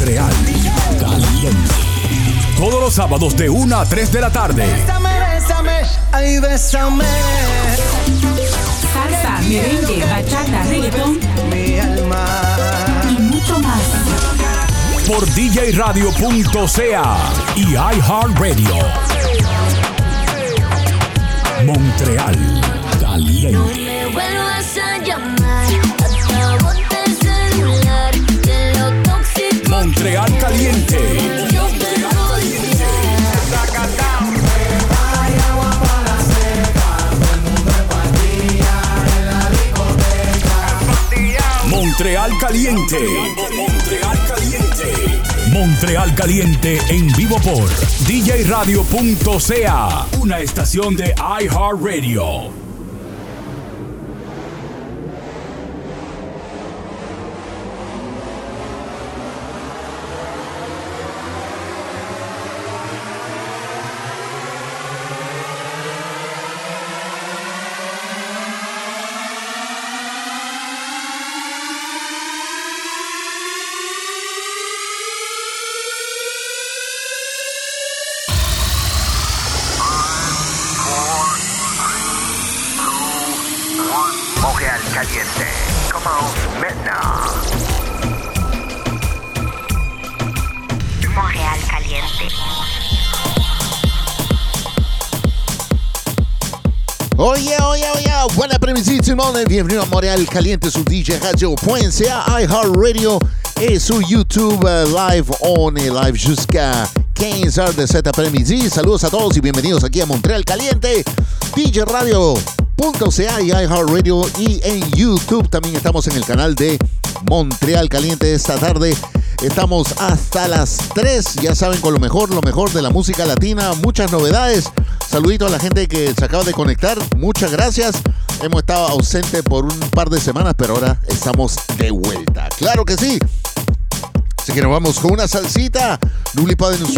Montreal. Caliente. Todos los sábados de 1 a 3 de la tarde. Bésame, bésame, ay, bésame. Salsa, merengue, bachata, reggaetón Mi alma. y mucho más. Por djradio.ca y iHeartRadio. Montreal. Caliente. Montreal Caliente. Montreal Caliente. Montreal Caliente. Montreal Caliente en vivo por djradio.ca. Una estación de iHeartRadio. Monde, bienvenue à Montréal Caliente sur DJ Radio.ca, iHeartRadio et sur YouTube euh, live. On est live jusqu'à 15h de après-midi. Saludos a todos y bienvenidos aquí a Montréal Caliente, DJ Radio.ca y iHeartRadio y en YouTube también estamos en el canal de Montreal Caliente esta tarde. Estamos hasta las 3, ya saben, con lo mejor, lo mejor de la música latina, muchas novedades. Saludito a la gente que se acaba de conectar, muchas gracias. Hemos estado ausente por un par de semanas, pero ahora estamos de vuelta. Claro que sí. Así que nos vamos con una salsita. N'oubliez pas de nous.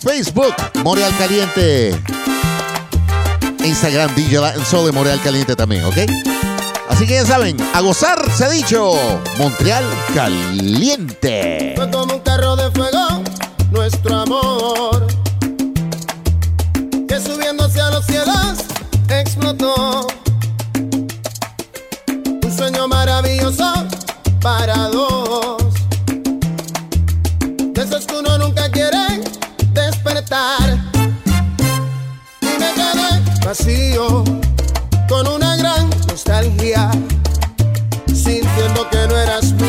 Facebook, Montreal Caliente. Instagram, DJ Latin Soul de Montreal Caliente también, ¿ok? Así que ya saben, a gozar se ha dicho. Montreal Caliente. Fue como un carro de fuego nuestro amor para dos. De esos que uno nunca quiere despertar. Y me quedé vacío con una gran nostalgia sintiendo que no eras mía,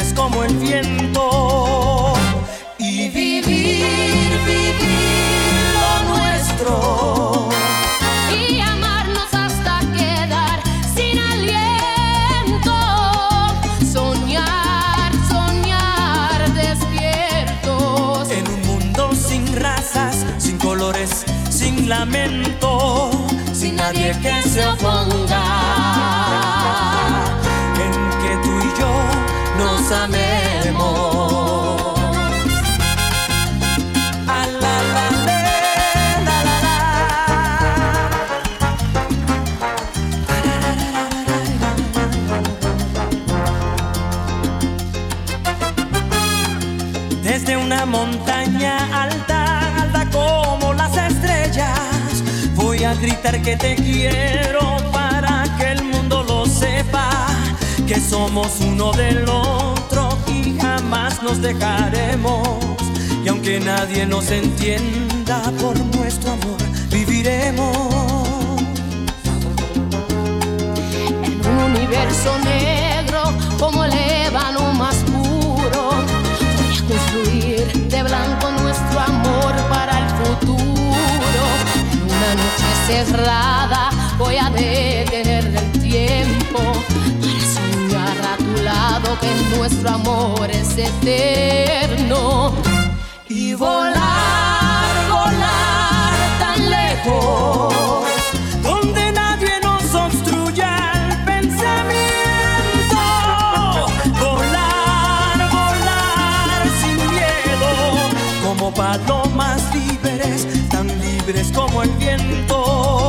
libres como el viento. Y vivir, vivir lo nuestro. y amarnos hasta quedar sin aliento. Soñar, soñar despiertos. En un mundo sin razas, sin colores, sin lamento, sin nadie que se oponga. En que tú y yo A la. Desde una montaña alta como las estrellas, voy a gritar que te quiero para que el mundo lo sepa, que somos uno del otro y jamás nos dejaremos. Y aunque nadie nos entienda por nuestro amor, viviremos. En un universo negro como el ébano más puro, voy a construir de blanco nuestro amor para el futuro. En una noche cerrada voy a detener el tiempo que nuestro amor es eterno. y volar, volar tan lejos, donde nadie nos obstruya el pensamiento. Volar, volar sin miedo, como palomas libres, tan libres como el viento.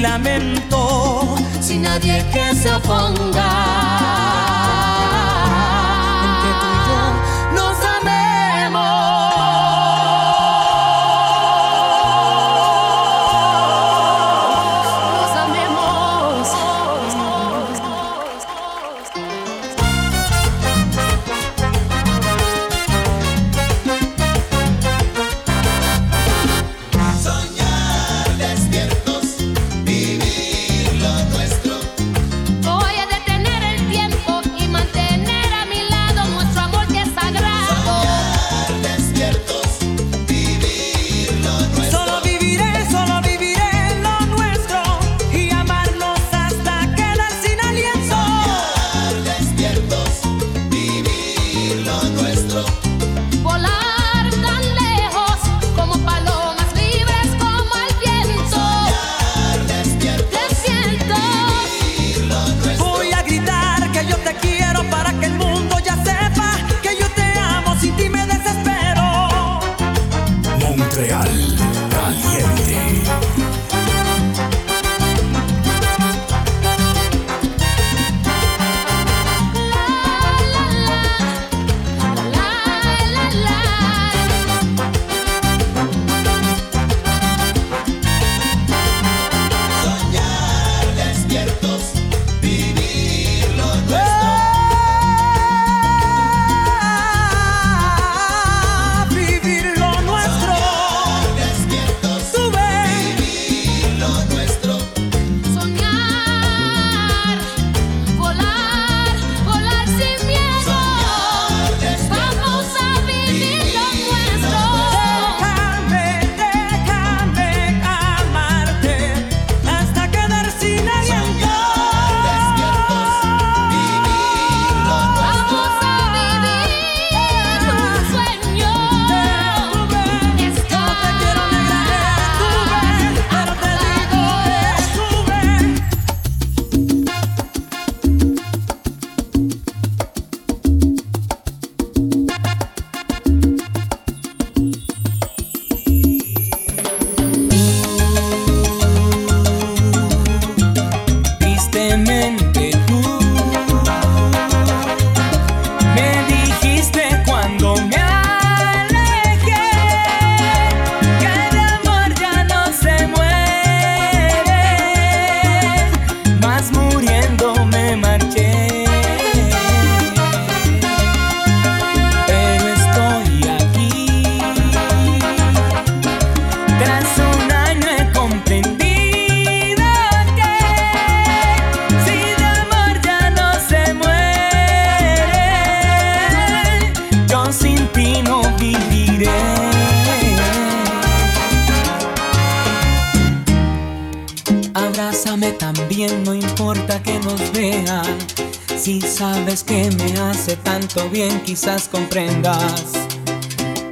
Lamento, sin nadie que se oponga.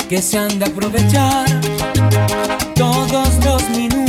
Que se han de aprovechar todos los minutos.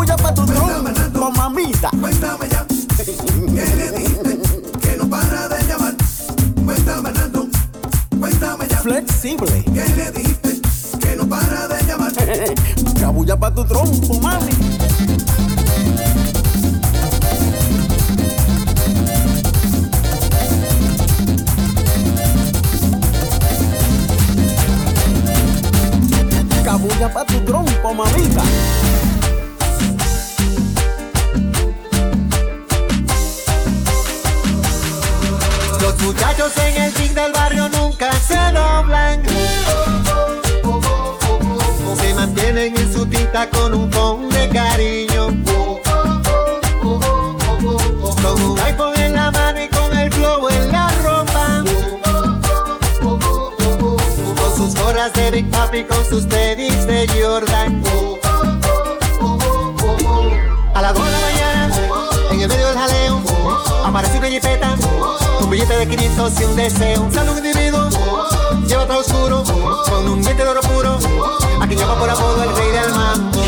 Cabulla pa' tu tronco, mamita. Cuéntame ya. ¿Qué le dijiste? Que no para de llamar. Cuéntame tanto. Cuéntame ya. Flexible. ¿Qué le dijiste? Que no para de llamar. Cabulla pa' tu tronco, mami. Cabulla pa' tu trompo, mamita. Muchachos en el ring del barrio nunca se doblan. Se mantienen en su tinta con un pon de cariño. Con un iPhone en la mano y con el flow en la ropa. Con sus gorras de Big Papi, con sus tenis de Jordan. A las 2 de la mañana, en el medio del jaleo, aparece una jipeta, billete de 500 y un deseo. Sale un individuo, lleva todo oscuro, con un diente de oro puro, a quien llama por apodo el rey del mambo.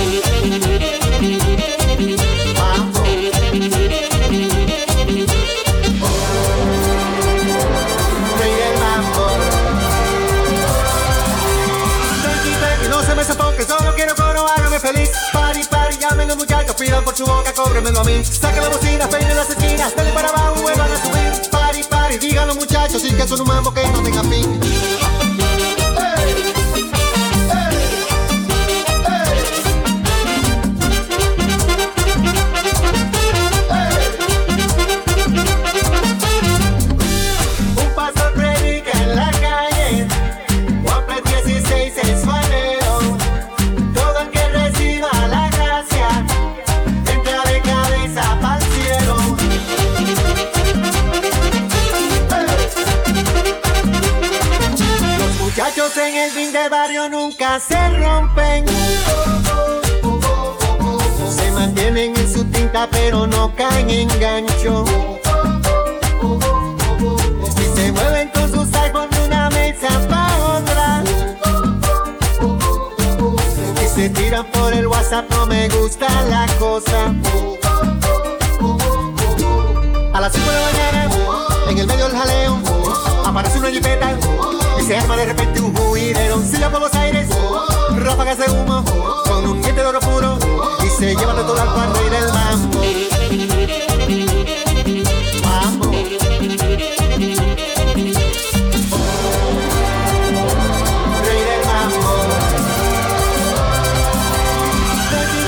Muchachos, pidan por su boca, cóbremelo a mí. Saquen la bocina, peinen las esquinas, dale para abajo, vuelvan a subir. Muchachos, y que son un mambo que no tenga fin. Se rompen. Se mantienen en su tinta pero no caen en gancho. Y se mueven con sus iPhone de una mesa pa' otra. Y se tiran por el WhatsApp, no me gusta la cosa. A las 5 de la mañana, en el medio del jaleo, aparece una jipeta y se arma de repente un juidero. Por los aires, ráfagas de humo, con un diente de oro puro y se lleva de todo al y del mambo. Mambo. Rey del mambo.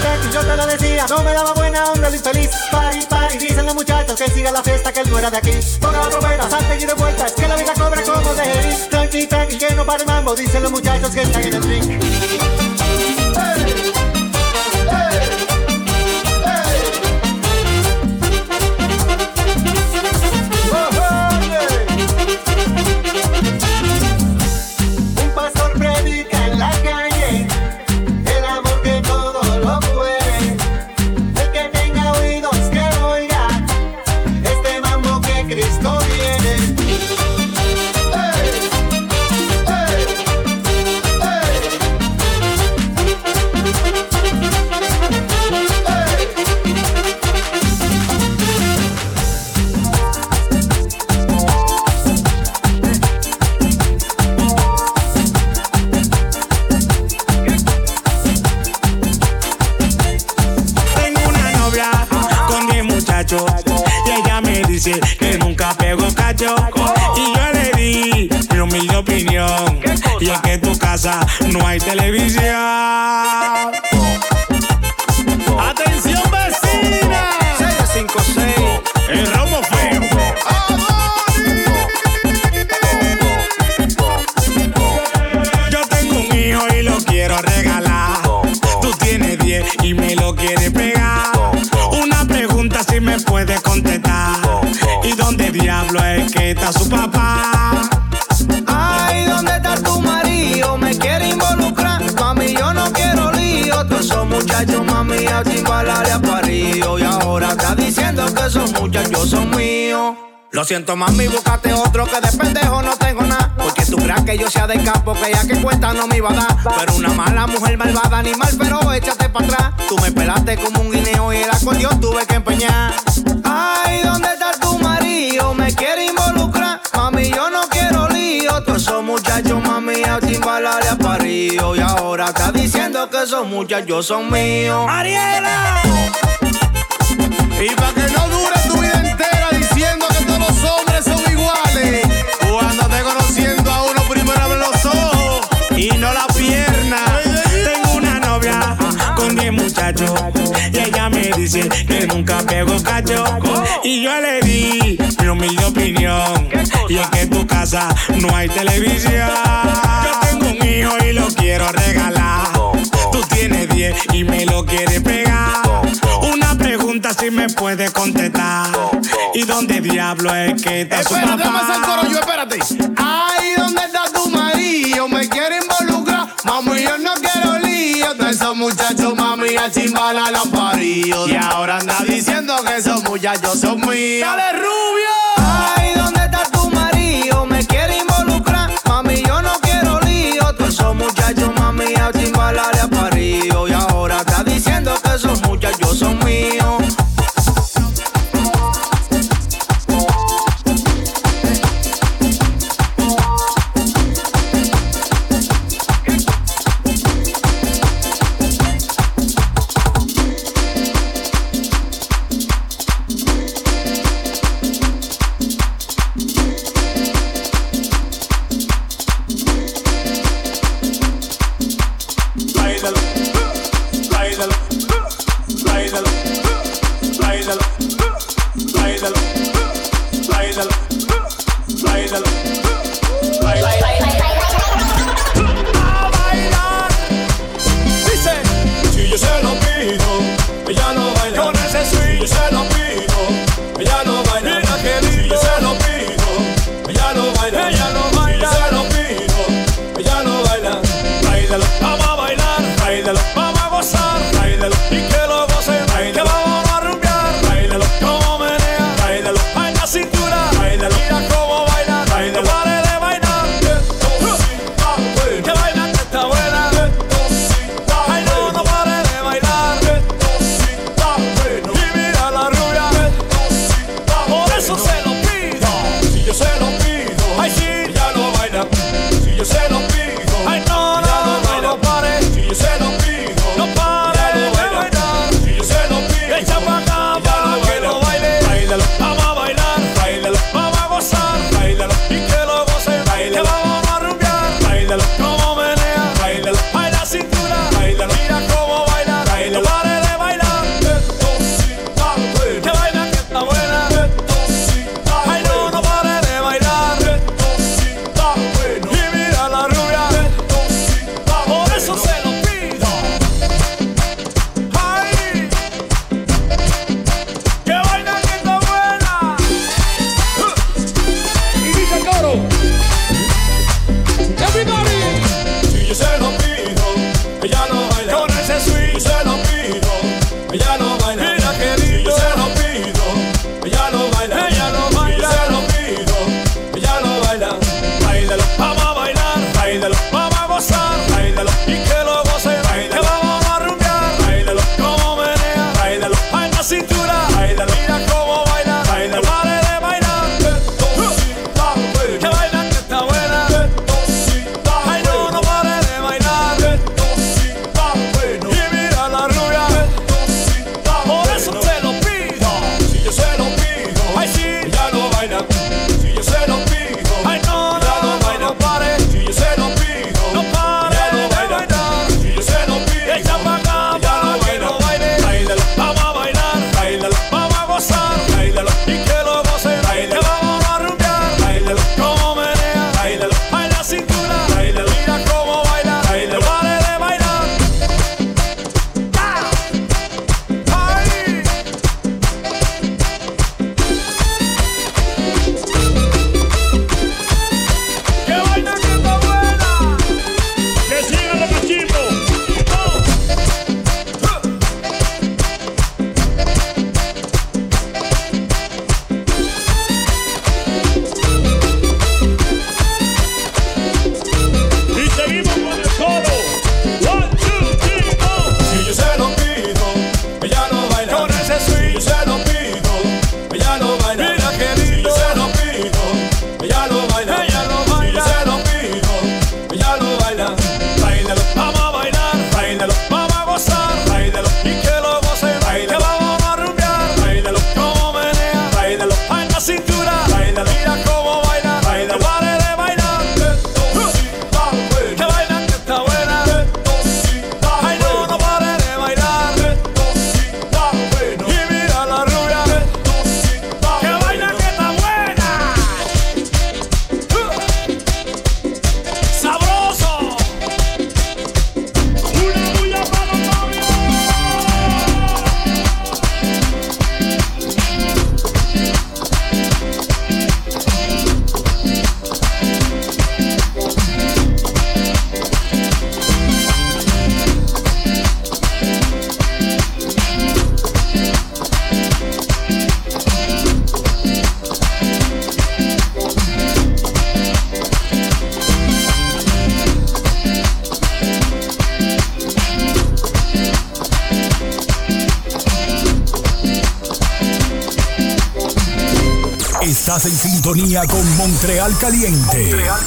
Tranqui, Yo te lo decía, no me daba buena onda el infeliz. Pari, pari, dicen los muchachos que siga la fiesta, que él no era de aquí. Ponga la trompeta, salte y de vueltas, que la vida cobra como de tranqui, que no para el mambo, dicen los muchachos que están en el ring. Siento, mami, búscate otro que de pendejo no tengo nada. Porque tú creas que yo sea de campo, que ya que cuesta no me iba a dar. Pero una mala mujer malvada, animal, pero échate para atrás. Tú me pelaste como un guineo y el acordeón tuve que empeñar. Ay, ¿dónde está tu marido? Me quiere involucrar. Mami, yo no quiero lío. Todos esos muchachos, mami, a timbalar a parío. Y ahora está diciendo que esos muchachos son míos. ¡Ariela! Y para que no dure tu vida entera son iguales. Cuando te conociendo a uno primero ven los ojos y no la pierna. Tengo una novia con 10 muchachos y ella me dice que nunca pego cacho. Y yo le di mi humilde opinión y es que en tu casa no hay televisión. Yo tengo un hijo y lo quiero regalar. Tú tienes 10 y me lo quieres pegar. Pregunta si me puedes contestar. ¿Y dónde diablo es que está su Espérate, déjame hacer papá? coro yo, espérate. Ay, ¿dónde está tu marido? Me quiere involucrar. Mami, yo no quiero lío. De esos muchachos, mami, a chimbala los paríos. Y ahora anda diciendo que esos muchachos son míos. ¡Dale, rubio! Ay, ¿dónde está tu marido? Me quiere involucrar. Mami, yo no quiero lío. Todos esos muchachos, mami, a timbalar a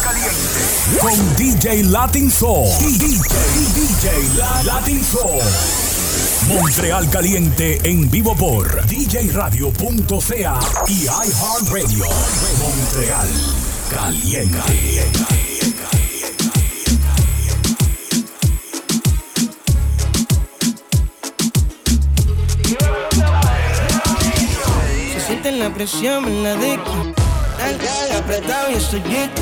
Caliente. Con DJ Latin Soul. DJ, DJ La- Latin Soul. Montreal Caliente en vivo por djradio.ca y iHeartRadio. Montreal Caliente. Se siente la presión en la disco. Al apretado y estoy listo.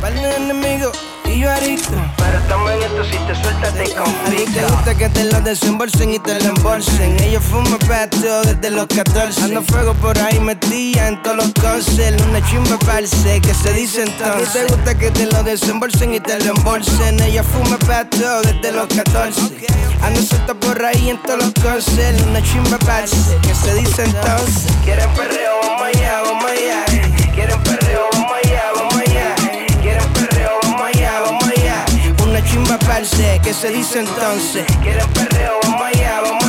Para el enemigo y yo adicto. Pero estamos en esto, si te sueltas te conflicto. Te gusta que te lo desembolsen y te lo embolsen. Ellos fuman pato desde los 14. Ando fuego por ahí metía en todos los cosas. Una chimba falsa que se dice entonces. Te gusta que te lo desembolsen y te lo embolsen. Ella fuma pato desde los 14. Ando suelta por ahí en todos los cosas. Una chimba falsa que se dice entonces. Quieren perreo, vamos allá, vamos allá. Quieren perreo, falsa que se dice entonces. Quieren perreo, vamos allá, vamos allá.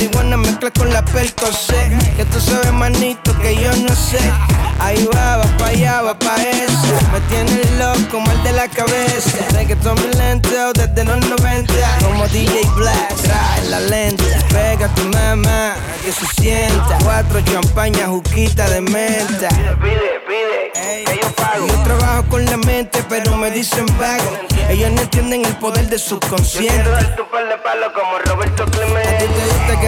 Marihuana, mezcla con la percocé. Que tú sabes, manito, que yo no sé. Ahí va, va pa' allá, va pa' eso. Me tiene loco, mal de la cabeza. Reggaeton lento desde los 90. Como DJ Black, trae la lenta. Pega a tu mamá, que se sienta. Cuatro champañas, juquita de menta. Pide, pide, que yo pago. Yo trabajo con la mente, pero me dicen vago. Ellos no entienden el poder de subconsciente. tu par de palo como Roberto Clemente.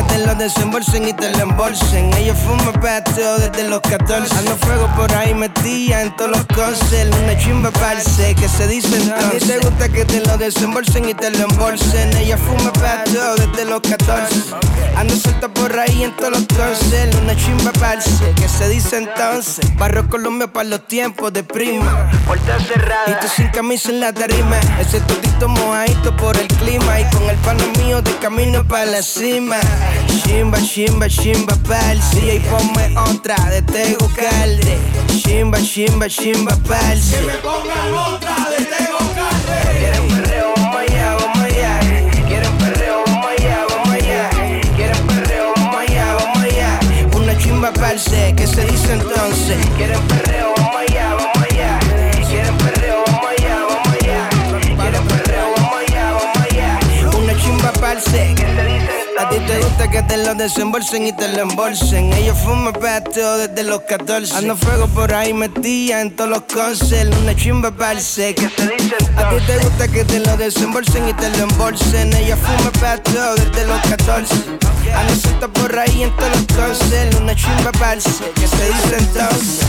Te gusta que te lo desembolsen y te lo embolsen. Ellos fuman pato desde los 14. Ando fuego por ahí metía en todos los cosas. Una chimba falsa que se dice entonces. A ti te gusta que te lo desembolsen y te lo embolsen. Ella fuma pato desde los 14. Ando suelta por ahí en todos los cosas. Una chimba falsa que se dice entonces. Barro Colombia para los tiempos de prima. Puerta cerrada. Y tú sin camisa en la tarima. Ese totito mojadito por el clima. Y con el pano mío de camino para la cima. Chimba, chimba, chimba falsa. Y ponme otra de Tego Calde. Chimba, chimba, chimba falsa. Que me pongan otra de Tego Calde. Quieren perreo, vamos allá, vamos allá. Quieren perreo, vamos allá, vamos allá. Quieren perreo, vamos allá, vamos allá. Una chimba falsa que se dice entonces. Quieren perreo, te que te lo desembolsen y te lo embolsen. Ellos fuman pato desde los 14. Ando fuego por ahí metía en todos los cosas. Una chimba falsa que te dicen A ti te gusta que te lo desembolsen y te lo embolsen. Ella fuma pato desde los 14. Ando suelta por ahí en todos los cosas. Una chimba falsa que se dice entonces.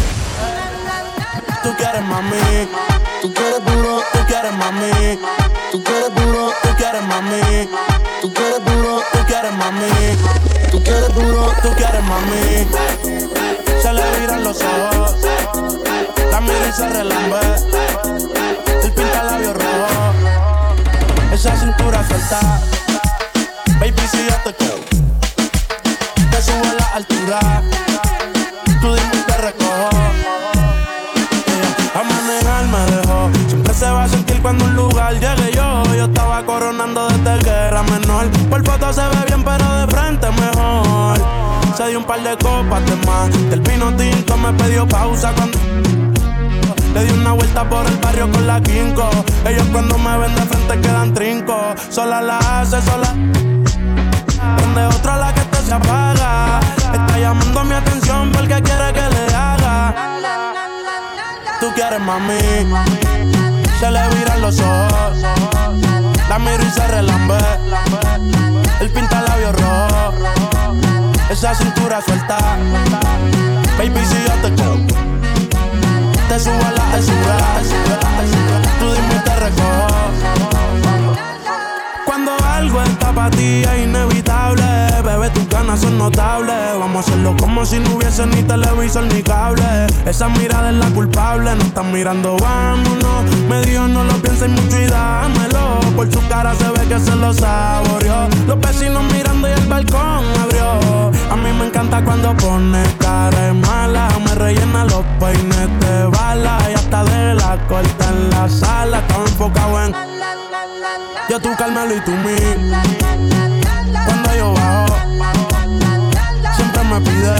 Tú quieres mami, tú quieres duro, tú quieres mami, quieres duro, tú quieres mami. Se le viran los ojos, la se relambe, el pinta labios rojo, esa cintura suelta, baby si yo te quiero, te subo a la altura, tú dime y te recojo. A manejar me dejó. Siempre se va a sentir cuando un lugar llegue yo. Estaba coronando desde que era menor. Por foto se ve bien, pero de frente mejor. Se dio un par de copas de más. Del vino tinto me pidió pausa cuando. Le di una vuelta por el barrio con la quinco. Ellos cuando me ven de frente quedan trinco. Sola la hace, sola. Donde otra la que te se apaga. Está llamando mi atención porque quiere que le haga. Tú quieres mami. Se le viran los ojos. La miro y se relambe. El pinta labios rojo. Esa cintura suelta. Baby, si yo te quiero. Te subo a la altura. Tú dime y te. Algo está para ti es inevitable, bebé, tus ganas son notables. Vamos a hacerlo como si no hubiese ni televisor ni cable. Esa mirada es la culpable, no están mirando, vámonos. Me dijo no lo pienses mucho y dámelo. Por su cara se ve que se lo saboreó. Los vecinos mirando y el balcón abrió. A mí me encanta cuando pone cara mala. Me rellena los peines de bala y hasta de la corta en la sala. Estaba enfocado en Yo tú Carmelo y tú mí. Cuando yo bajo, siempre me pide.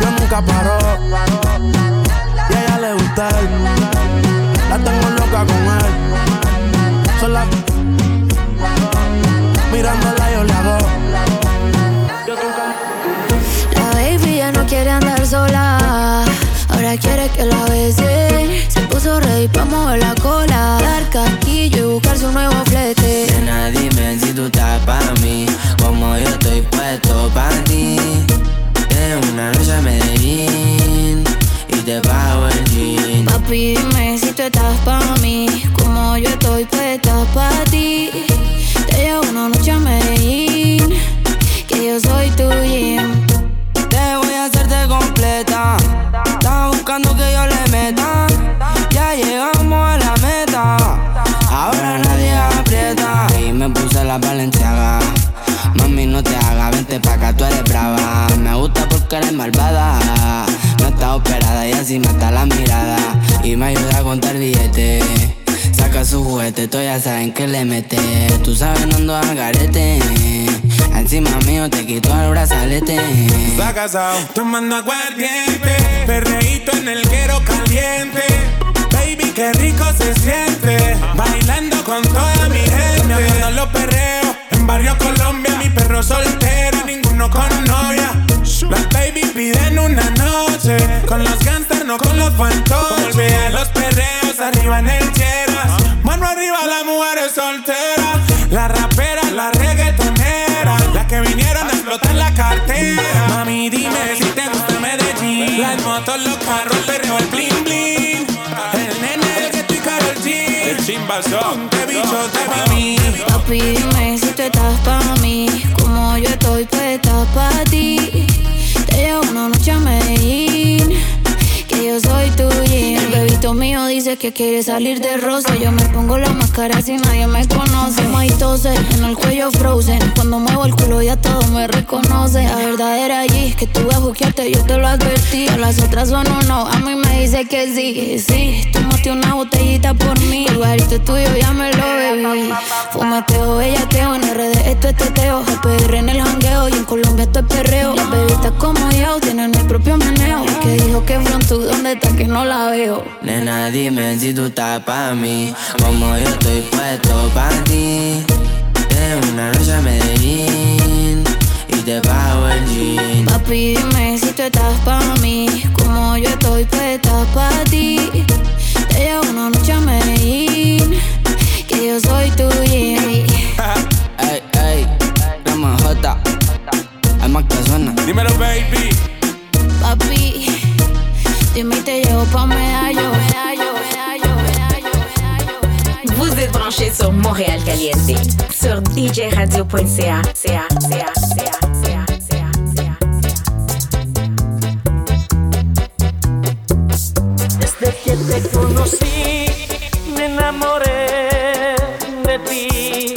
Yo nunca paro. Y a ella le gusta él. La tengo loca con él. Sola. Mirándola yo le hago. La baby ya no quiere andar sola. Ahora quiere que la bese. Puso ready pa' mover la cola. Dar casquillo y buscar su nuevo flete. Nena, dime si tú estás pa' mí, como yo estoy puesto pa' ti. En una noche a Medellín y te pago el jean. Papi, dime si tú estás pa' mí. Como yo estoy puesta pa' ti. Te llevo una noche a Medellín. Que yo soy tu gym. Te voy a hacerte completa. Estaba buscando que yo la valenciaga. Mami, no te hagas, vente pa' acá, tú eres brava. Me gusta porque eres malvada. No está operada y así mata la mirada. Y me ayuda a contar billetes. Saca su juguete, tú ya saben que le mete. Tú sabes, no ando al garete. Encima mío te quito el brazalete. Está casado, tomando aguardiente. Perreíto en el guero caliente. Baby, qué rico se siente. Bailando con toda mi gente. Viendo los perreos. En Barrio Colombia, mi perro soltero. Ninguno con novia. Las baby piden una noche. Con los gangsters, no con los fantoches. Olvida los perreos arriba en el cheras. Mano arriba, las mujeres solteras. La rapera, la reggaetonera. Las que vinieron a explotar la cartera. Mami, dime si te gusta Medellín. Las motos, los carros, el perreo, el bling bling. El chimbazón, te bicho, te mami. Papi, dime si tú estás pa' mí. Como yo estoy puesta pa' ti. Te llevo una noche a Medellín. Yo soy tu gym. El bebito mío dice que quiere salir de rosa. Yo me pongo la máscara si nadie me conoce. May tose, en el cuello frozen. Cuando muevo el culo ya todo me reconoce. La verdadera allí que tú vas a buquearte, yo te lo advertí. A las otras son un no, a mí me dice que sí. Sí, tómate una botellita por mí. El barito tuyo ya me lo bebí. Fumateo, bellateo, en RD esto es teteo. PR en el jangueo y en Colombia esto es perreo. Las bebitas como yo tienen el propio meneo. El que dijo que pronto, ¿dónde está que no la veo? Nena, dime si tú estás pa' mí, como yo estoy puesto pa' ti. En una noche a Medellín y te pago el jean. Papi, dime si tú estás pa' mí, como yo estoy puesta pa' ti. Te llevo una noche a Medellín, que yo soy tu gym. Vous êtes branchés sur Montréal Caliente. Sur djradio.ca. CA, CA, CA, CA, CA, CA. Desde que te conocí, me enamoré de ti.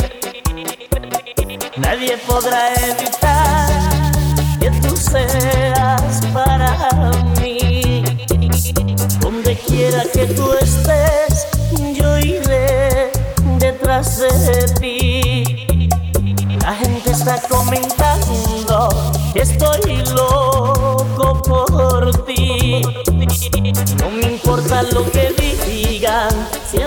Nadie podrá está comentando estoy loco por ti. No me importa lo que digan, si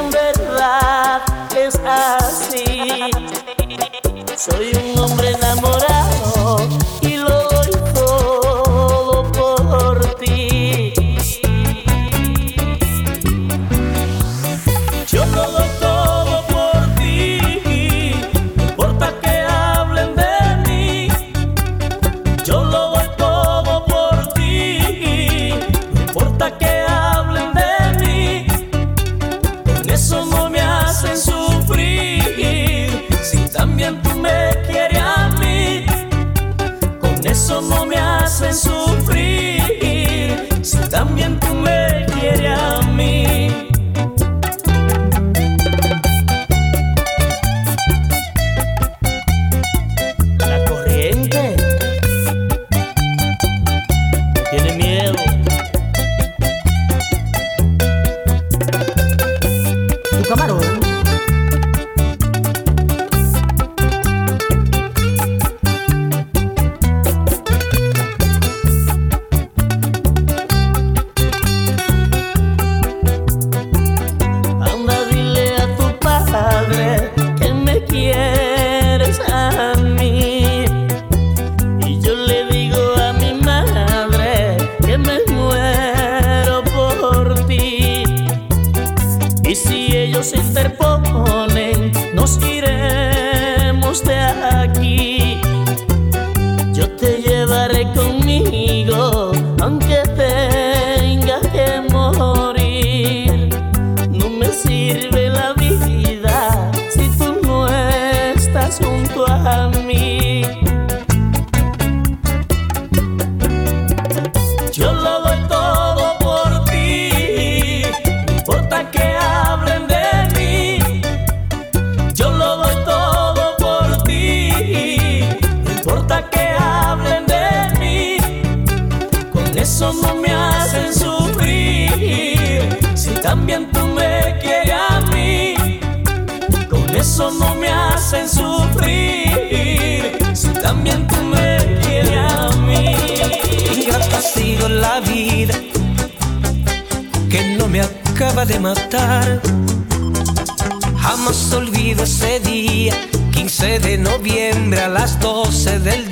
noviembre a las 12 del día.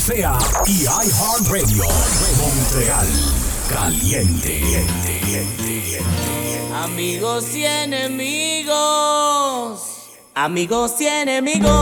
Sea y iHeartRadio. Montreal. Caliente. Amigos y enemigos. Amigos y enemigos.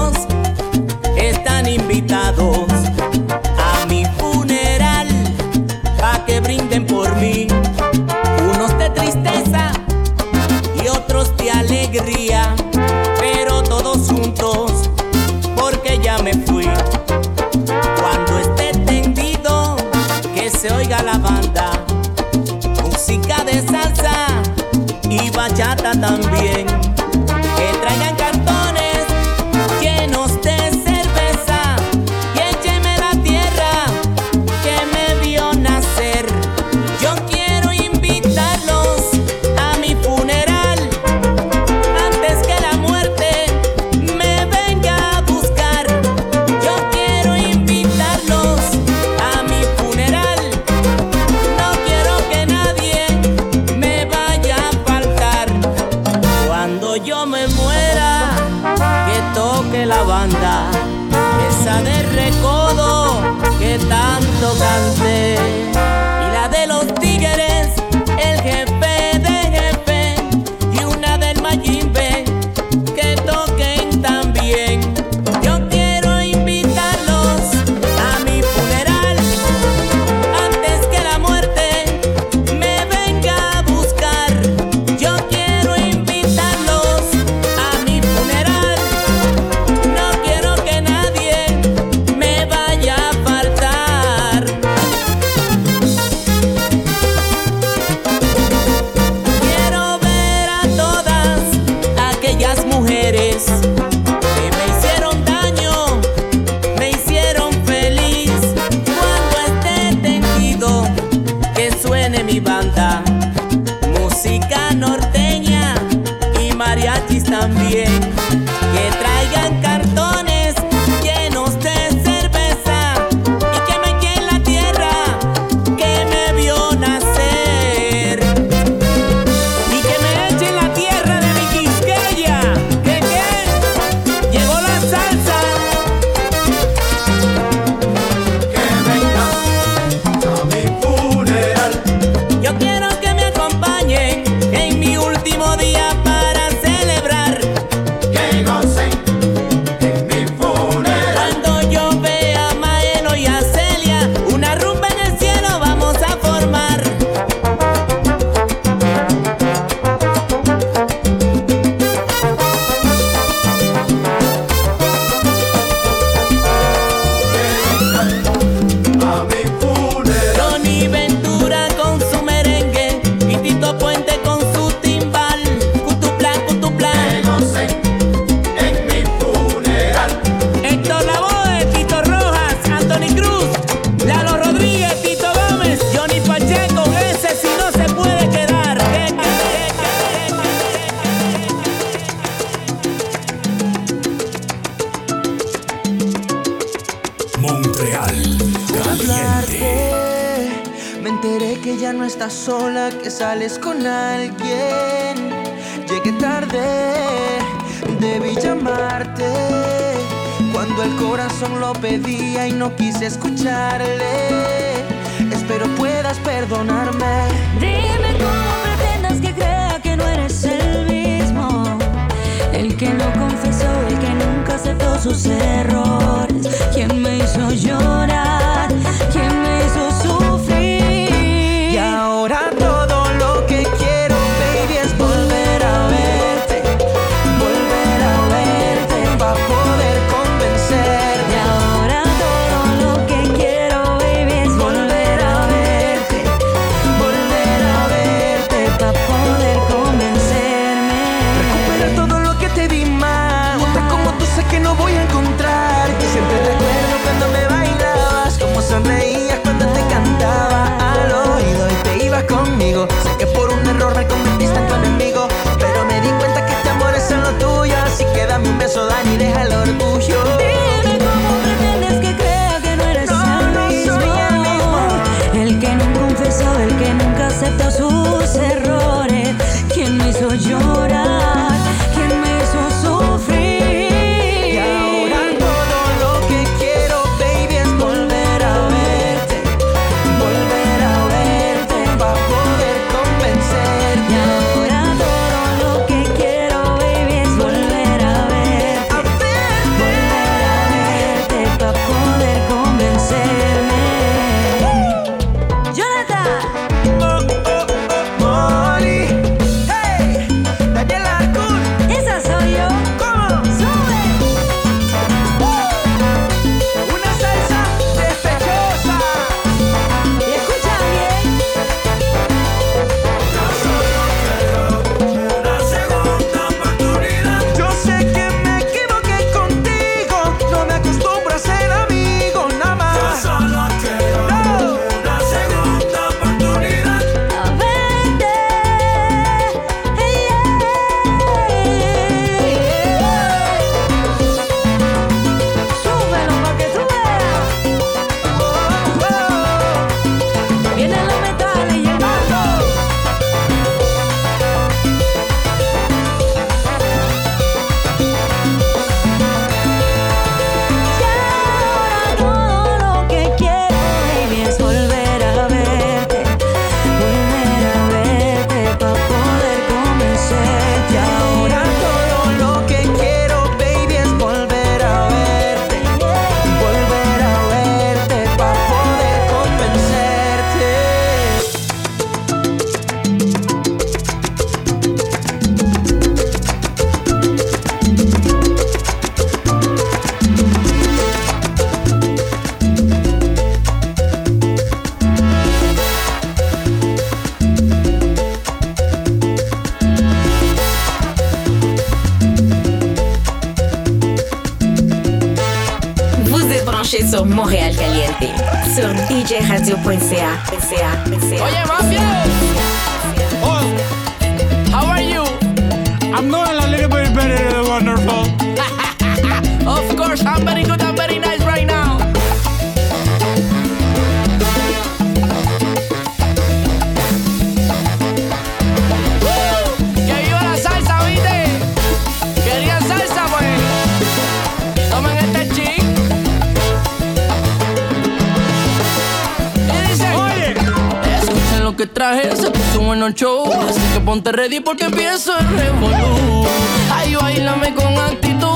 Ponte ready porque empiezo el revolú. Ay, bailame con actitud.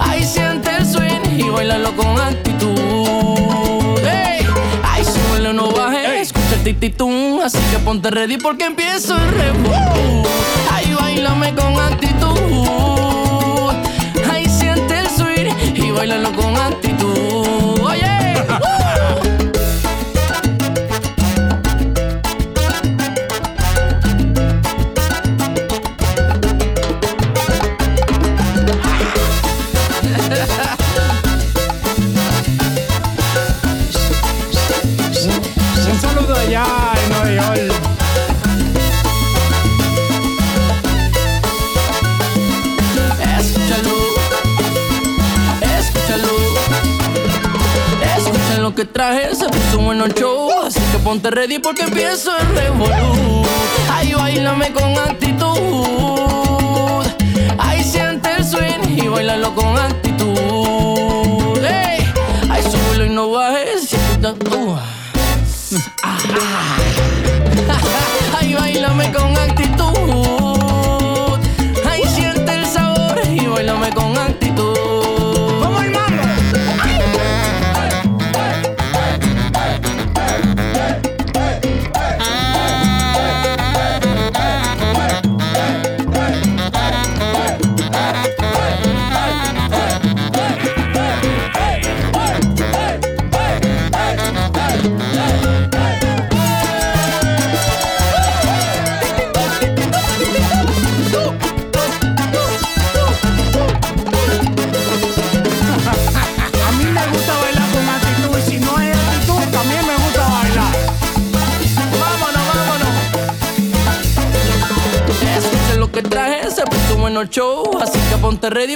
Ay, siente el swing y bailalo con actitud. Hey. Ay, súbele, no bajes. Hey. Escucha el tititum. Así que ponte ready porque empiezo el revolú. Ay, bailame con actitud. Ay, siente el swing y bailalo con actitud. Ponte ready porque empiezo el revolú. Ay, bailame con actitud.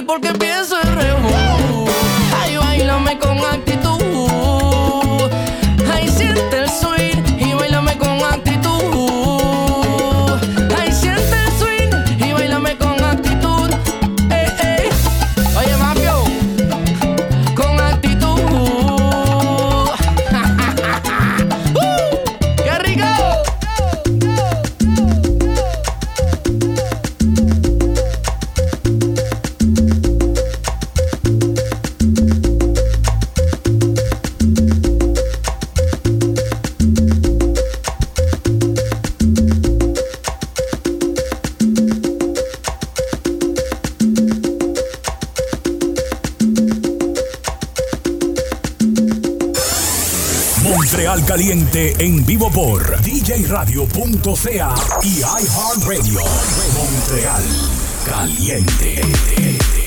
porque caliente en vivo por djradio.ca y iHeartRadio. Montreal Caliente.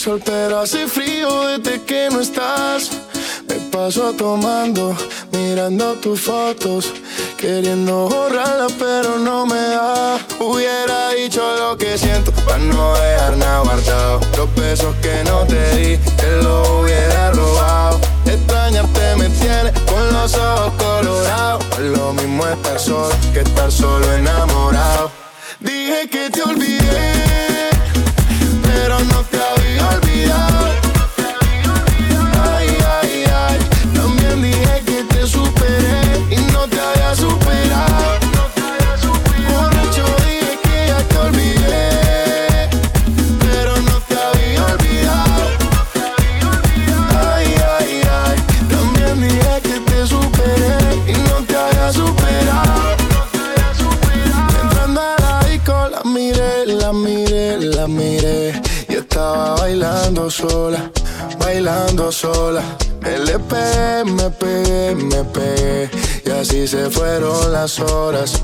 soltera hace frío desde que no estás. Me paso tomando, mirando tus fotos, queriendo borrarla, pero no me da. Hubiera dicho lo que siento, para no dejar nada guardado. Los besos que las horas.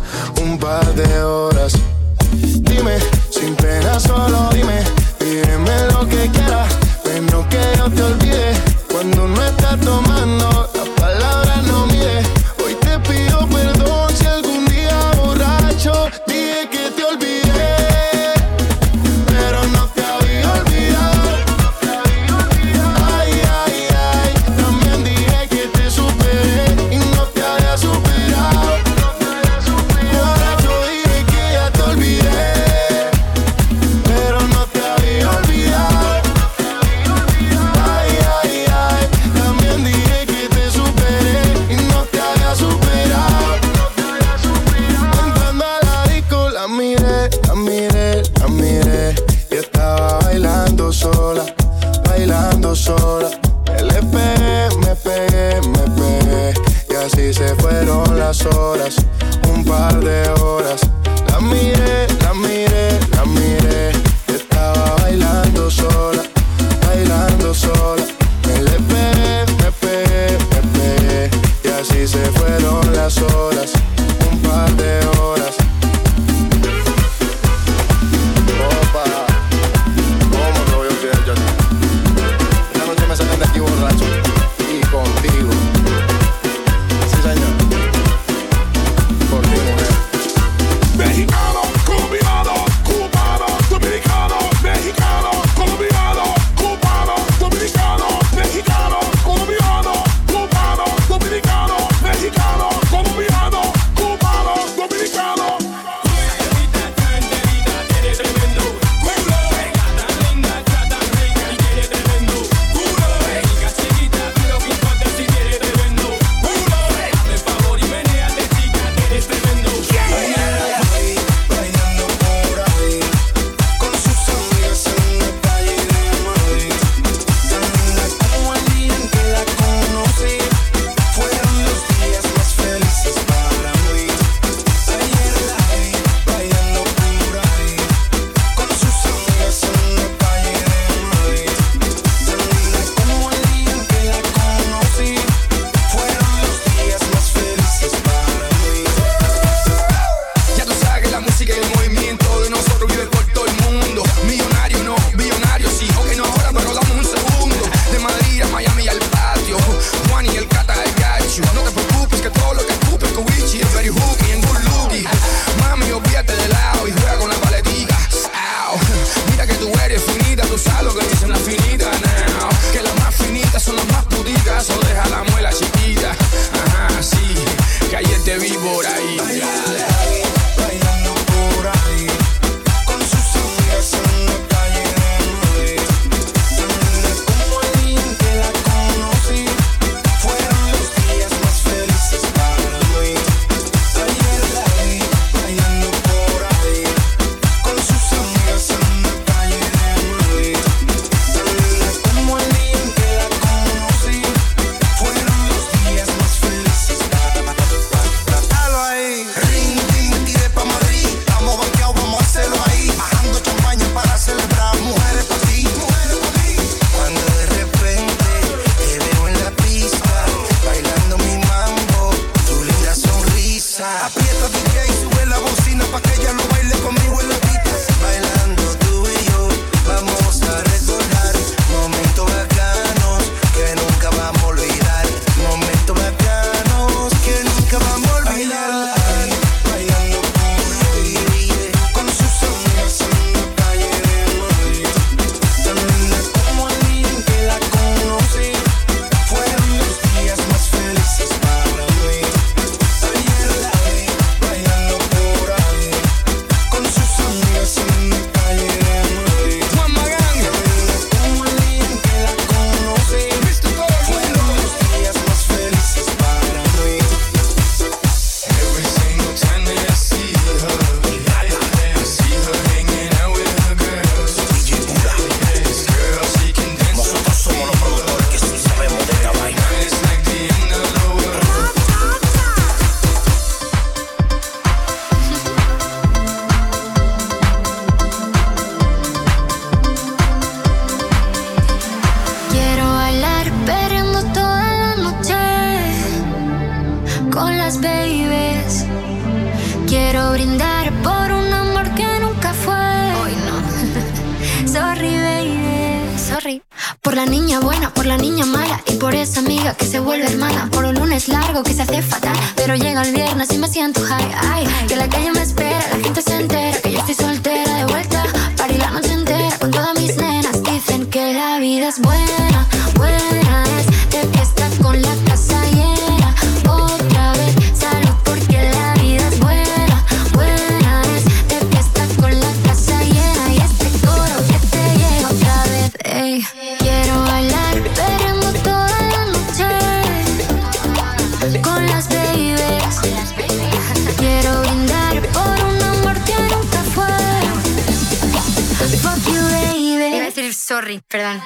Sorry, perdón.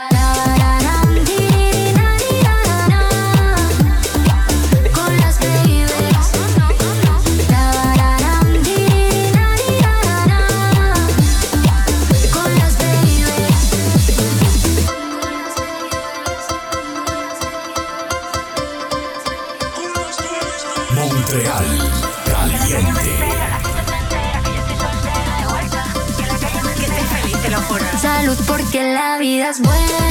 que la vida es buena.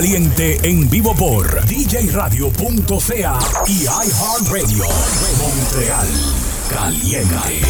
caliente en vivo por djradio.ca y iHeartRadio. Montreal caliente.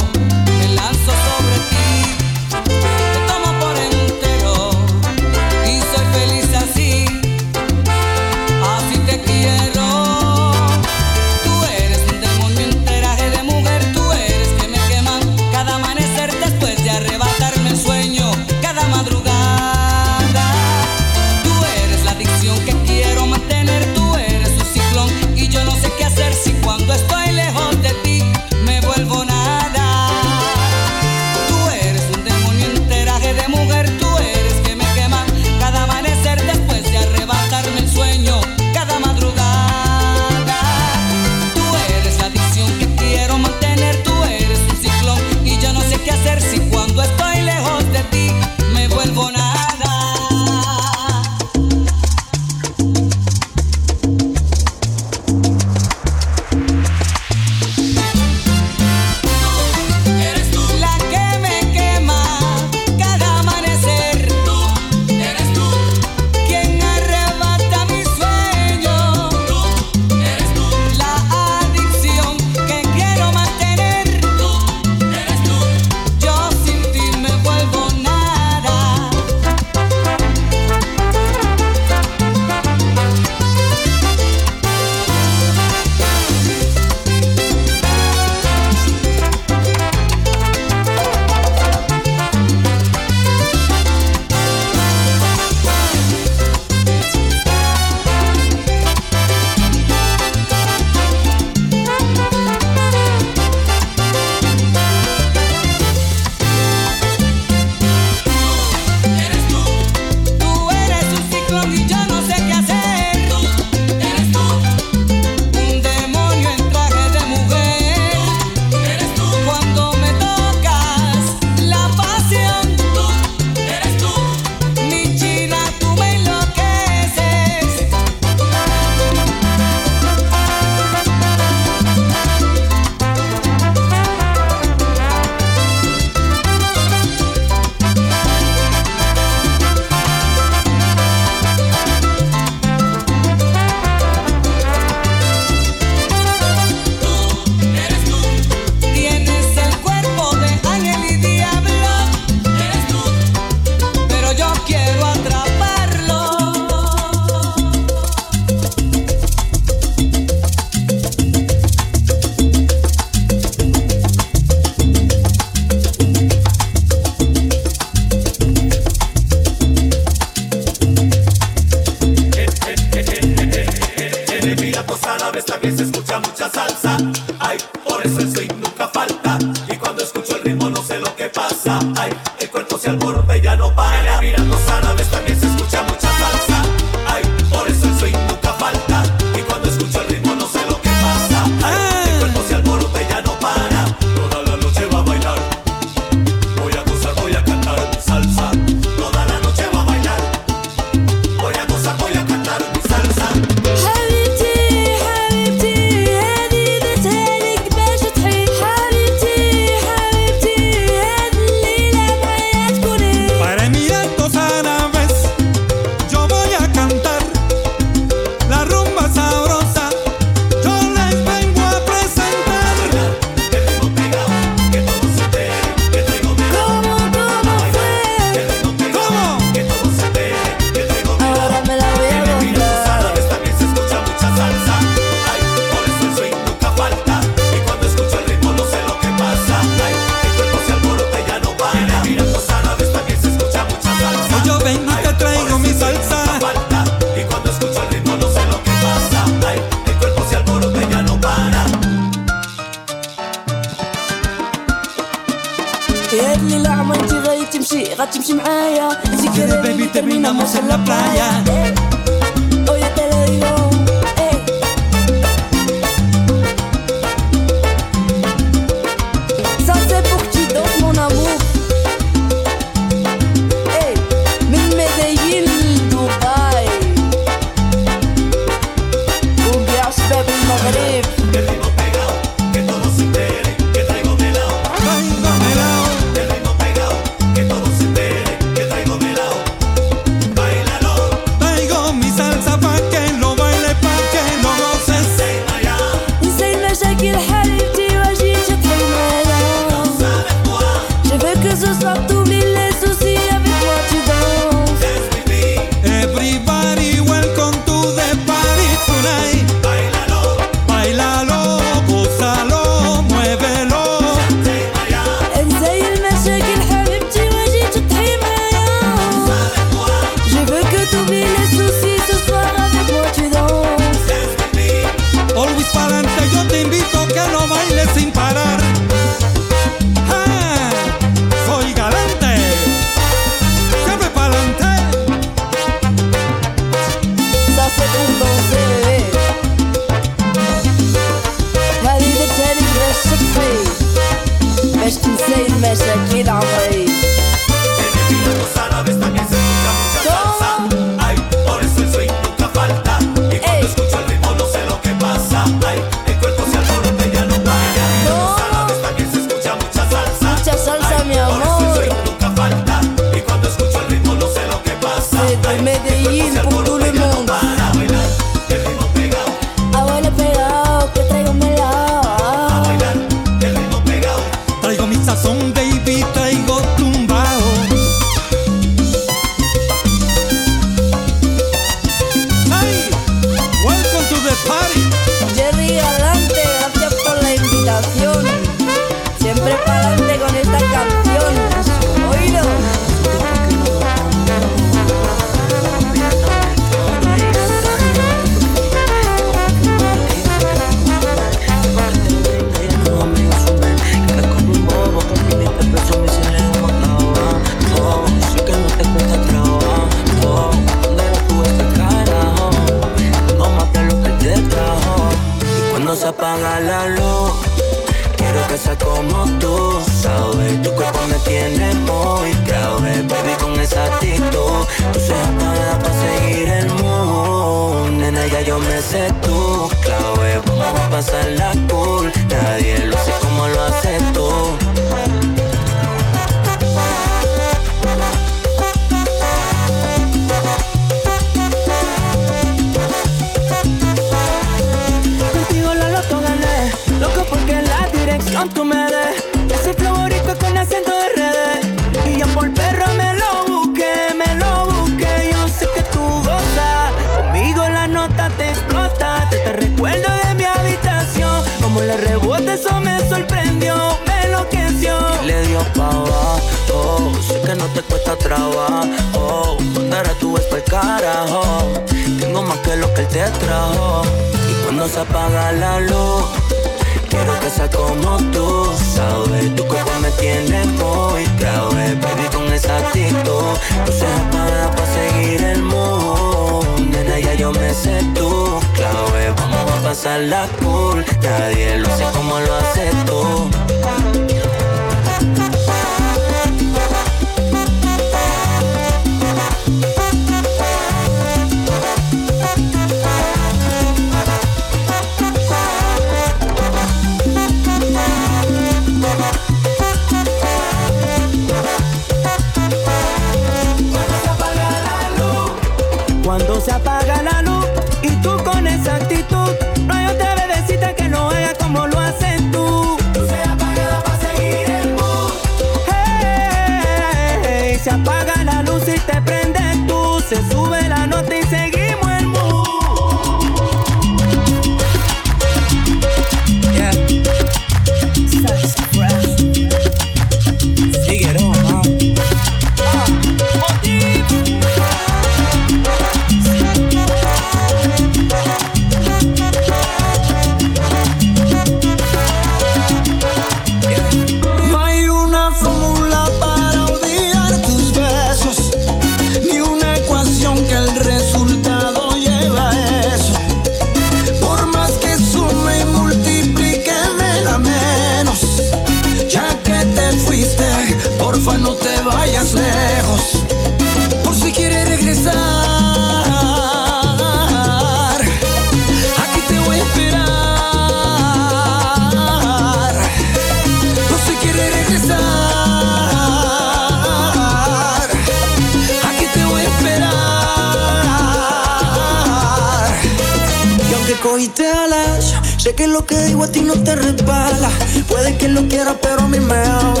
Sé que lo que digo a ti no te resbala. Puede que lo quieras, pero a mí me amas.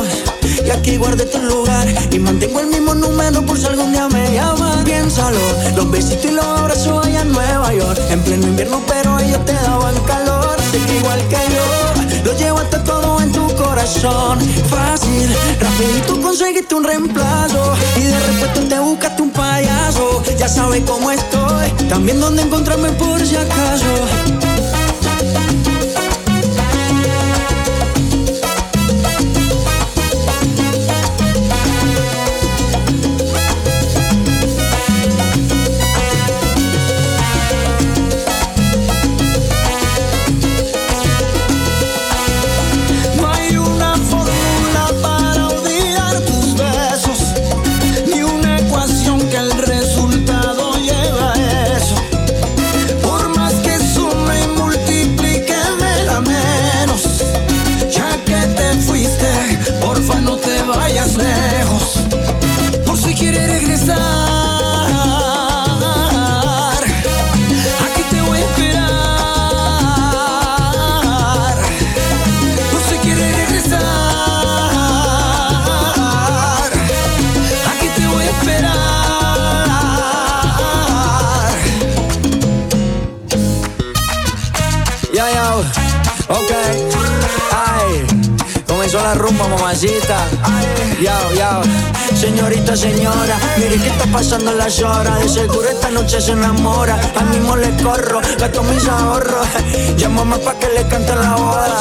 Y aquí guardé tu lugar y mantengo el mismo número por si algún día me llaman. Piénsalo, los besitos y los abrazos allá en Nueva York. En pleno invierno, pero ellos te daban calor. Sé que igual que yo, lo llevo hasta todo en tu corazón. Fácil, rapidito conseguiste un reemplazo. Y de repente te buscaste un payaso. Ya sabes cómo estoy, también dónde encontrarme por si acaso. Señorita, señora, mire que está pasando las horas. De seguro esta noche se enamora. Al mismo le corro, gasto mis ahorros. Llámame pa' que le cante la boda.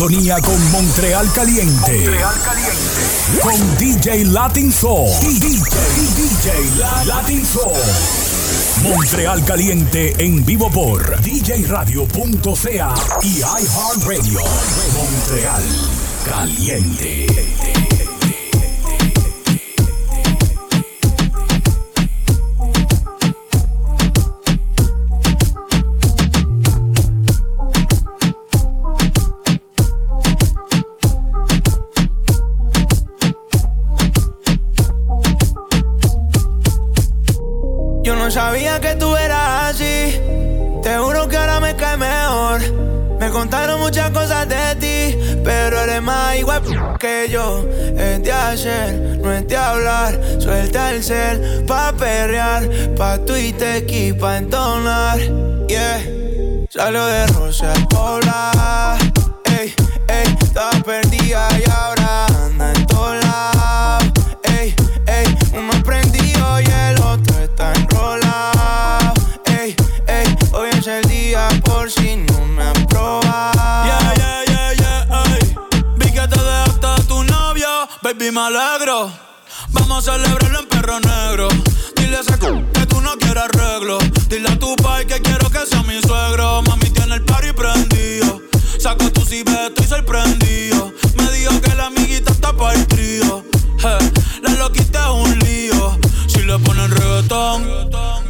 Sintonía con Montreal Caliente. Con DJ Latin Soul. DJ, DJ La- Latin Soul. Montreal Caliente en vivo por djradio.ca y iHeartRadio. Montreal Caliente. Me contaron muchas cosas de ti, pero eres más igual que yo. Es de hacer, no es de hablar. Suelta el cel pa' perrear, pa' Twitter y pa' entonar. Yeah, salió de Rosa al Pola. Ey, ey, estaba perdida y ahora anda en lados. Ey, ey, uno prendido y el otro está enrolado. Ey, ey, hoy es el día por si no baby, me alegro. Vamos a celebrarlo en perro negro. Dile a ese que tú no quieres arreglo. Dile a tu pai que quiero que sea mi suegro. Mami tiene el party prendido. Saco tu cibeto y sorprendido. Me dijo que la amiguita está para el trío. Je, la loquita es un lío. Si le ponen reggaetón.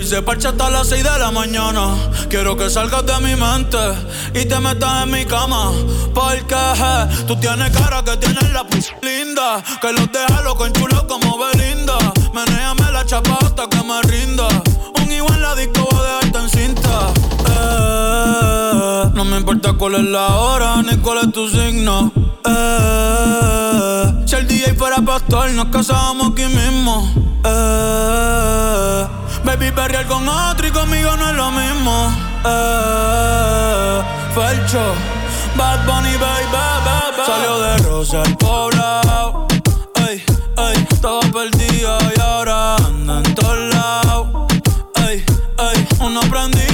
Y se parcha hasta las 6 de la mañana. Quiero que salgas de mi mente y te metas en mi cama. Porque je, tú tienes cara que tienes la p linda. Que los deja loco en chulo como Belinda. Menéame la chapa hasta que me rinda. Un igual la disco voy a dejarte en cinta. Eh, no me importa cuál es la hora ni cuál es tu signo. Eh, si el DJ fuera pastor, nos casábamos aquí mismo. Eh, baby, perrear con otro y conmigo no es lo mismo. Eh, Bad Bunny, baby, baby. Salió de Rosa al poblado. Ey, ey, estaba perdida y ahora anda en todos lados. Ey, ey, uno prendido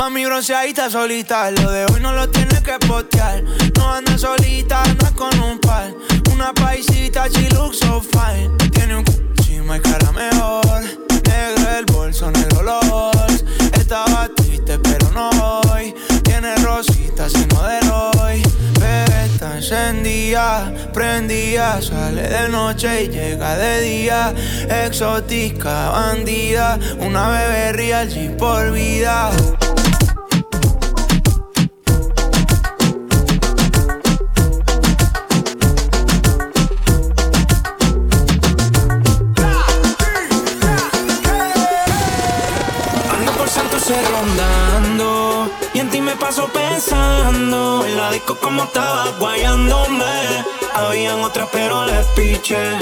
Mami bronceadita solita, lo de hoy no lo tienes que postear. No anda solita, anda con un par. Una paisita, she looks so fine. Tiene un c- encima y cara mejor. Negro el bolso, negro los. Estaba triste, pero no hoy. Tiene rositas y de hoy. Está encendida, prendida. Sale de noche y llega de día. Exótica, bandida. Una bebé real, G por vida. Me paso pensando. En la disco como estaba guayándome. Habían otras pero les piché.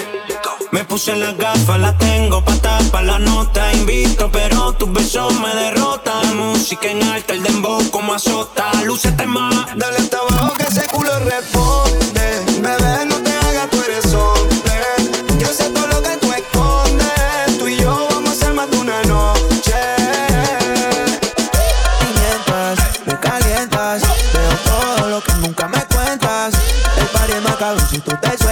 Me puse las gafas, las tengo pa' tapar la nota. Invito pero tus besos me derrotan. Música en alta, el dembow como azota. Lúcete más Dale hasta abajo que ese culo responde. Bebé, no te hagas, tú eres hombre. Yo sé todo cabrón si tú te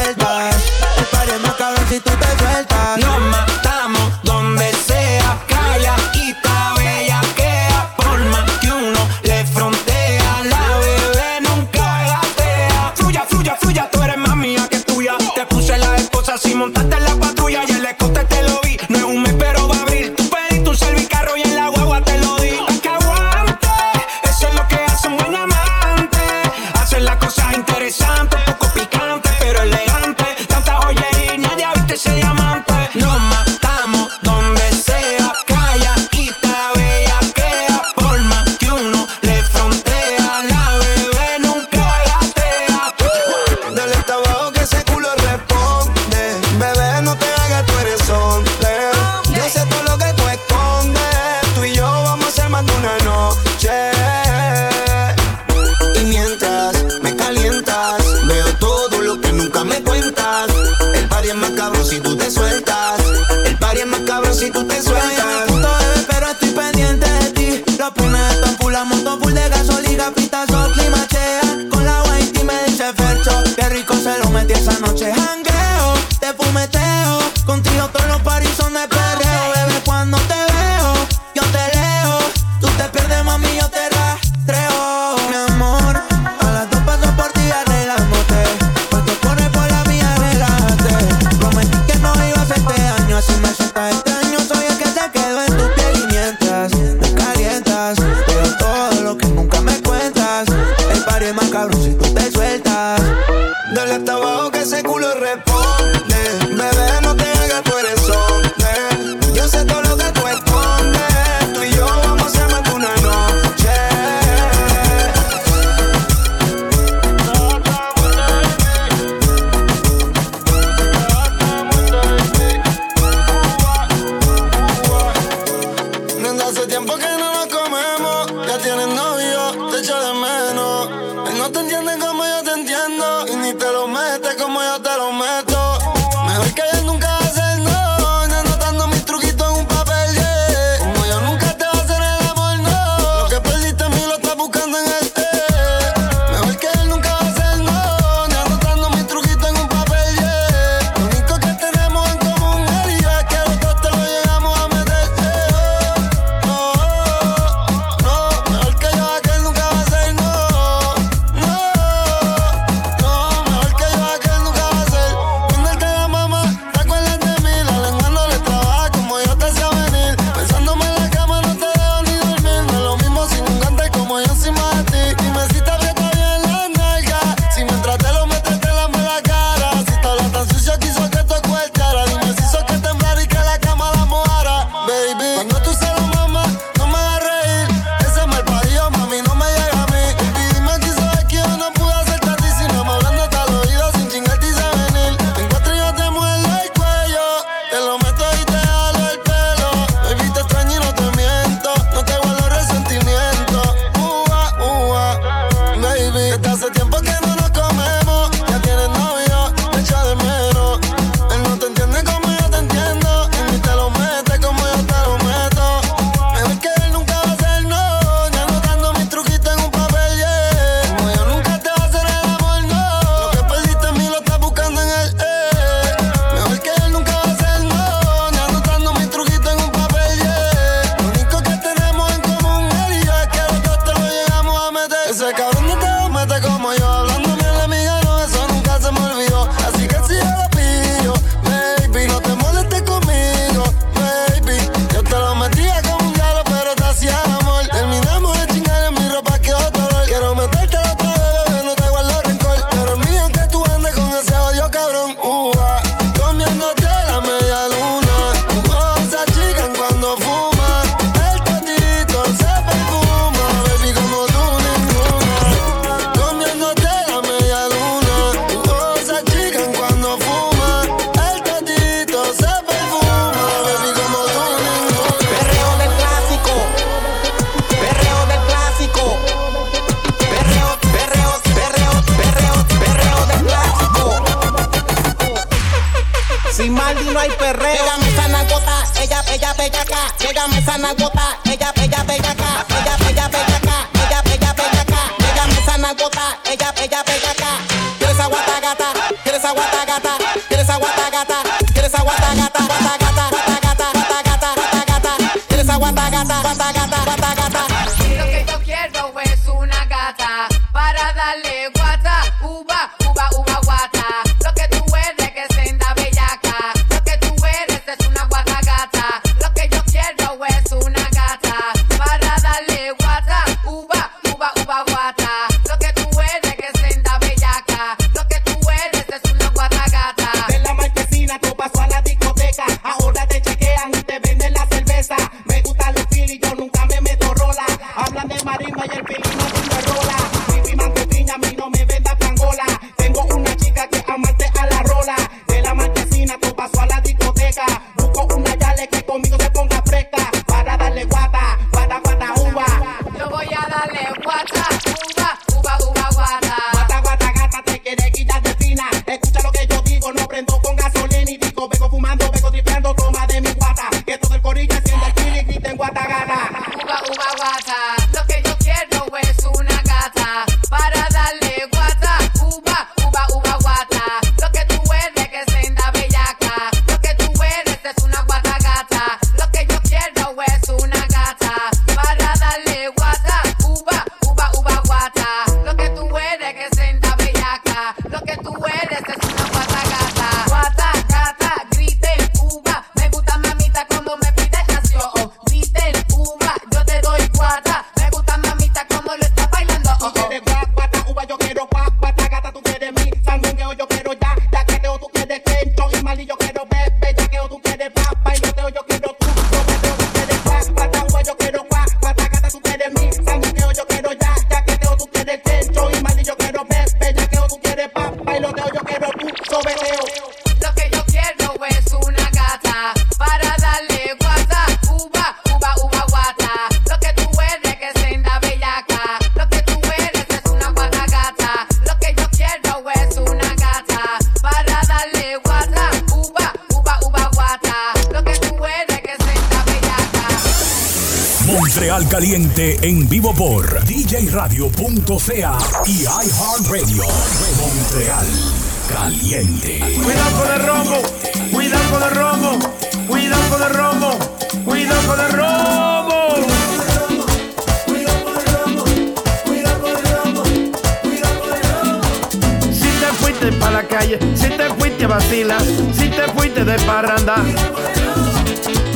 si te fuiste a vacilar, si te fuiste de parranda.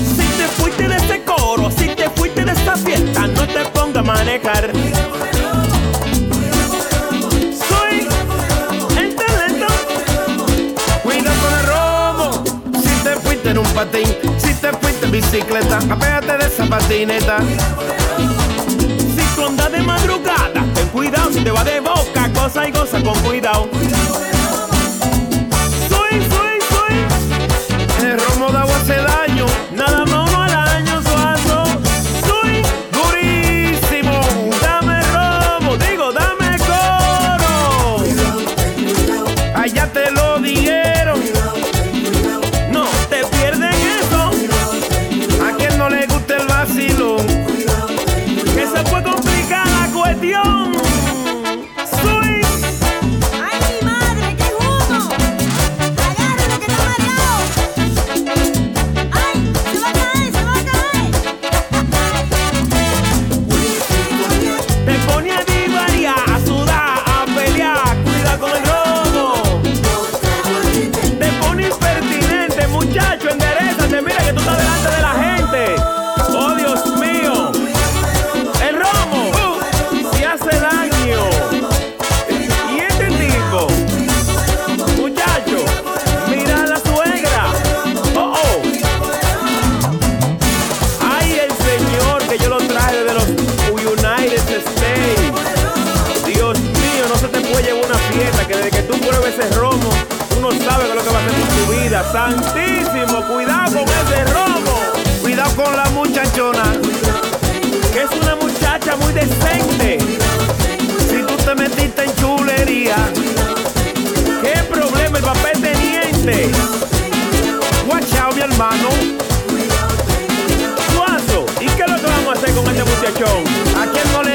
Si te fuiste de este coro, si te fuiste de esta fiesta, no te pongas a manejar. Soy el talento. Cuidado con el romo. Si te fuiste en un patín, si te fuiste en bicicleta, apégate de esa patineta. Si tú andas de madrugada, ten cuidado si te va de boca, cosa y goza con cuidado. Soy. El romo de Santísimo, cuidado con ese romo. Cuidado con la muchachona. Que es una muchacha muy decente. Si tú te metiste en chulería. ¿Qué problema el papel teniente? Watch mi hermano. Suazo, ¿y qué lo que vamos a hacer con este muchachón? A quien no le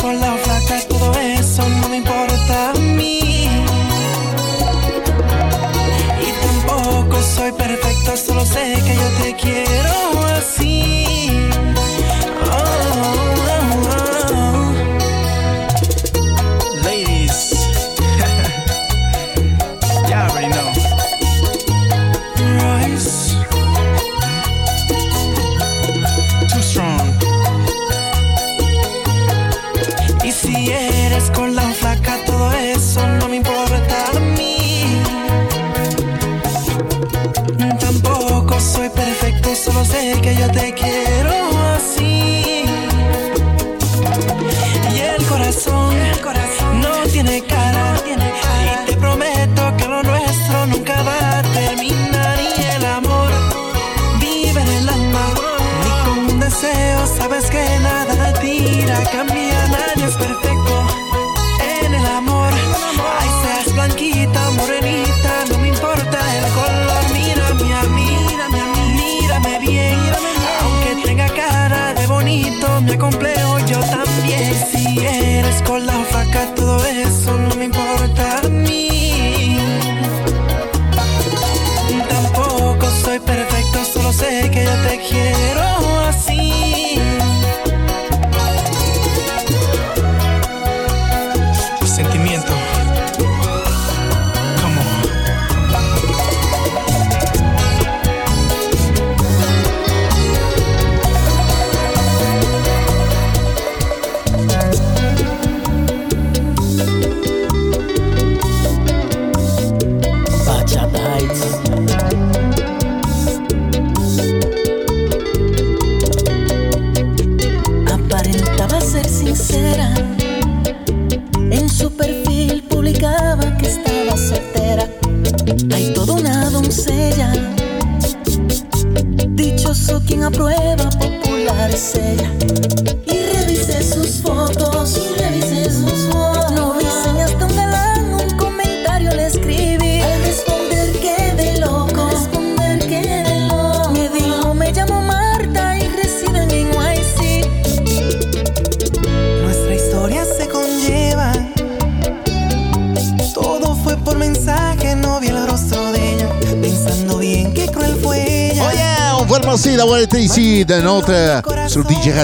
con la flaca, todo eso no me importa a mí. Y tampoco soy perfecto, solo sé que yo te quiero.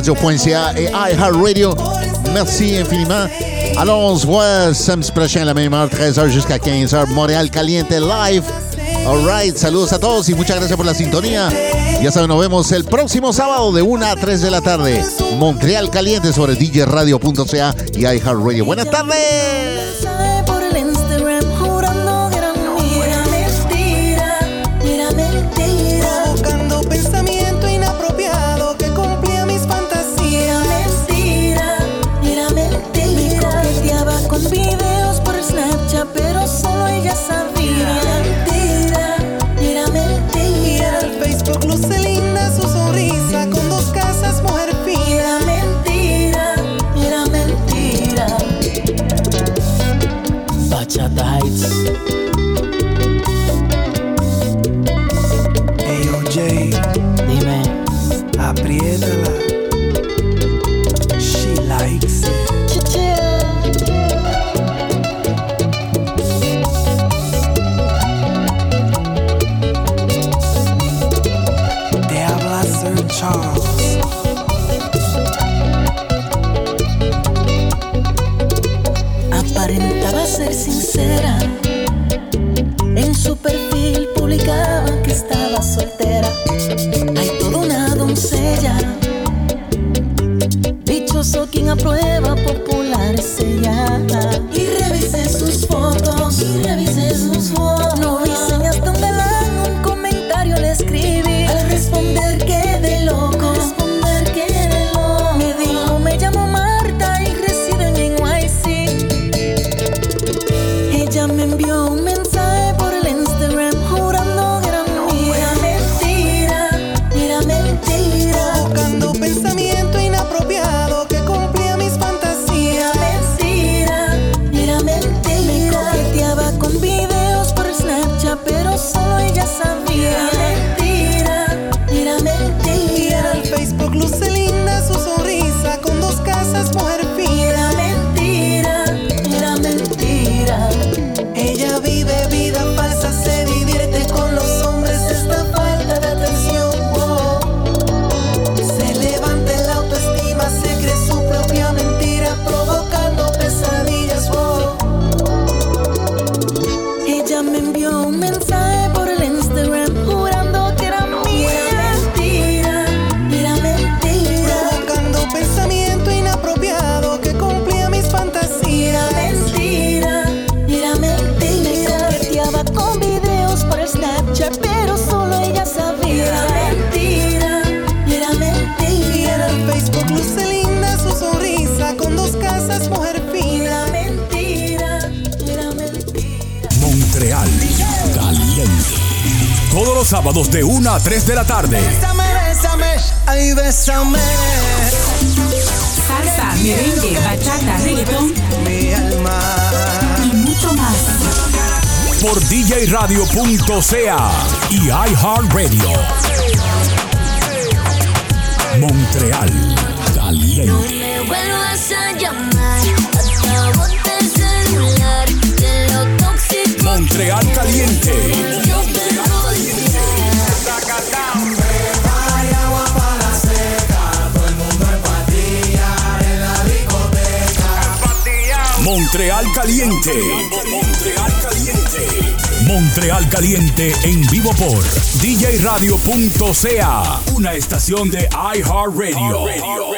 radio.ca et eh, iHeartRadio. Merci infiniment. Alors, on se voit samedi prochain à la même heure, 13h jusqu'à 15h, Montréal Caliente Live. All right, saludos a todos y muchas gracias por la sintonía. Ya saben, nos vemos el próximo sábado de 1 a 3 de la tarde. Montreal Caliente sobre djradio.ca y iHeartRadio. Buenas tardes. de la tarde. Bésame, bésame, ay, bésame. Salsa, merengue, bachata, reggaetón. Mi alma. Y mucho más. Por djradio.ca y iHeartRadio. Montreal, caliente. No me vuelvas a llamar. Hasta celular. Lo. Montreal, caliente. Montreal Caliente. Montreal Caliente. Montreal Caliente en vivo por djradio.ca, una estación de iHeartRadio.